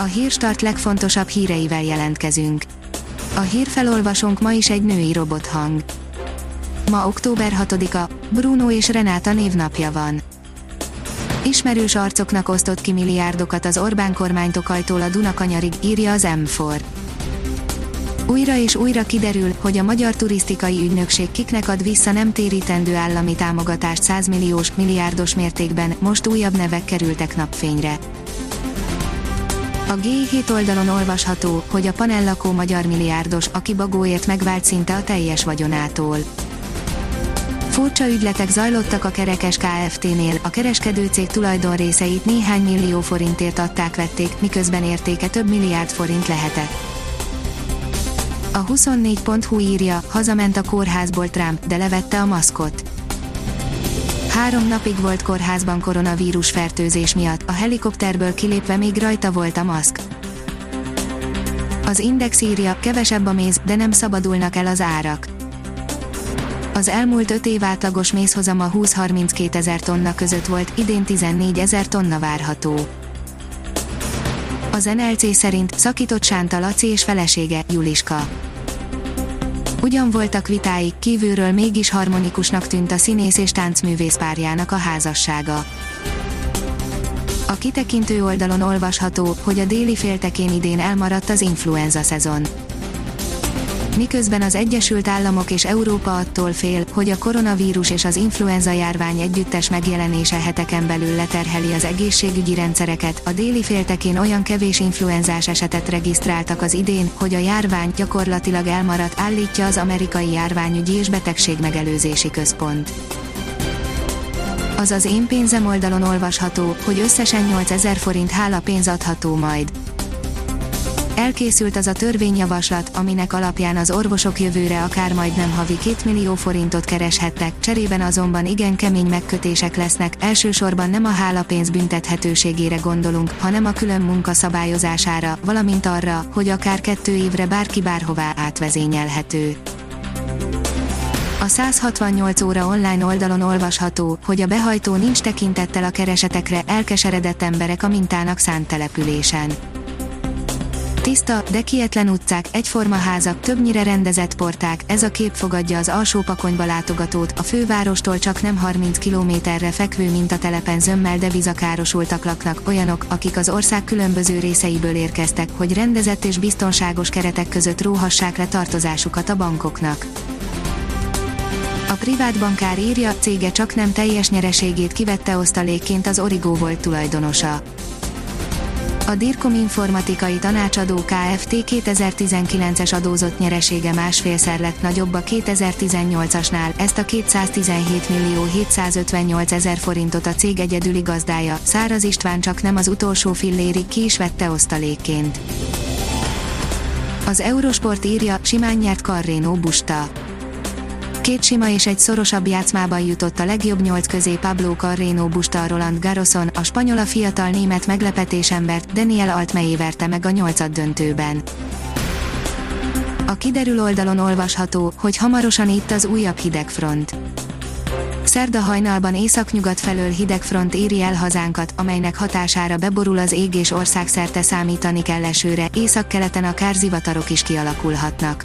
A hírstart legfontosabb híreivel jelentkezünk. A hírfelolvasónk ma is egy női robothang. Ma október 6-a, Bruno és Renáta névnapja van. Ismerős arcoknak osztott ki milliárdokat az Orbán kormánytokajtól a Dunakanyarig, írja az M4. Újra és újra kiderül, hogy a Magyar Turisztikai Ügynökség kiknek ad vissza nem térítendő állami támogatást 100 milliós, milliárdos mértékben, most újabb nevek kerültek napfényre. A G7 oldalon olvasható, hogy a panellakó magyar milliárdos, aki bagóért megvált szinte a teljes vagyonától. Furcsa ügyletek zajlottak a Kerekes Kft-nél, a kereskedőcég tulajdonrészeit néhány millió forintért adták-vették, miközben értéke több milliárd forint lehetett. A 24.hu írja, hazament a kórházból Trump, de levette a maszkot. Három napig volt kórházban koronavírus fertőzés miatt, a helikopterből kilépve még rajta volt a maszk. Az Index írja, kevesebb a méz, de nem szabadulnak el az árak. Az elmúlt 5 év átlagos mézhozama 20-32 ezer tonna között volt, idén 14 ezer tonna várható. Az NLC szerint szakított Sánta Laci és felesége, Juliska. Ugyan voltak vitáik, kívülről mégis harmonikusnak tűnt a színész és táncművész párjának a házassága. A kitekintő oldalon olvasható, hogy a déli féltekén idén elmaradt az influenza szezon miközben az Egyesült Államok és Európa attól fél, hogy a koronavírus és az influenza járvány együttes megjelenése heteken belül leterheli az egészségügyi rendszereket, a déli féltekén olyan kevés influenzás esetet regisztráltak az idén, hogy a járvány gyakorlatilag elmaradt, állítja az amerikai járványügyi és betegségmegelőzési központ. Az az én pénzem oldalon olvasható, hogy összesen 8000 forint hála pénz adható majd elkészült az a törvényjavaslat, aminek alapján az orvosok jövőre akár majdnem havi 2 millió forintot kereshetnek, cserében azonban igen kemény megkötések lesznek, elsősorban nem a hálapénz büntethetőségére gondolunk, hanem a külön munka szabályozására, valamint arra, hogy akár kettő évre bárki bárhová átvezényelhető. A 168 óra online oldalon olvasható, hogy a behajtó nincs tekintettel a keresetekre, elkeseredett emberek a mintának szánt településen Tiszta, de kietlen utcák, egyforma házak, többnyire rendezett porták, ez a kép fogadja az alsó pakonyba látogatót, a fővárostól csak nem 30 kilométerre fekvő mintatelepen zömmel devizakárosultak laknak, olyanok, akik az ország különböző részeiből érkeztek, hogy rendezett és biztonságos keretek között róhassák le tartozásukat a bankoknak. A privát bankár írja, cége csak nem teljes nyereségét kivette osztalékként az Origo volt tulajdonosa. A Dirkom Informatikai Tanácsadó Kft. 2019-es adózott nyeresége másfélszer lett nagyobb a 2018-asnál, ezt a 217 millió 758 ezer forintot a cég egyedüli gazdája, Száraz István csak nem az utolsó fillérig ki is vette osztalékként. Az Eurosport írja, simán nyert Carreno Busta Két sima és egy szorosabb játszmában jutott a legjobb nyolc közé Pablo Carreno Busta Roland Garroson, a spanyol a fiatal német meglepetésembert Daniel Altmaier verte meg a nyolcad döntőben. A kiderül oldalon olvasható, hogy hamarosan itt az újabb hidegfront. Szerda hajnalban északnyugat felől hidegfront éri el hazánkat, amelynek hatására beborul az ég és országszerte számítani kell esőre, északkeleten akár zivatarok is kialakulhatnak.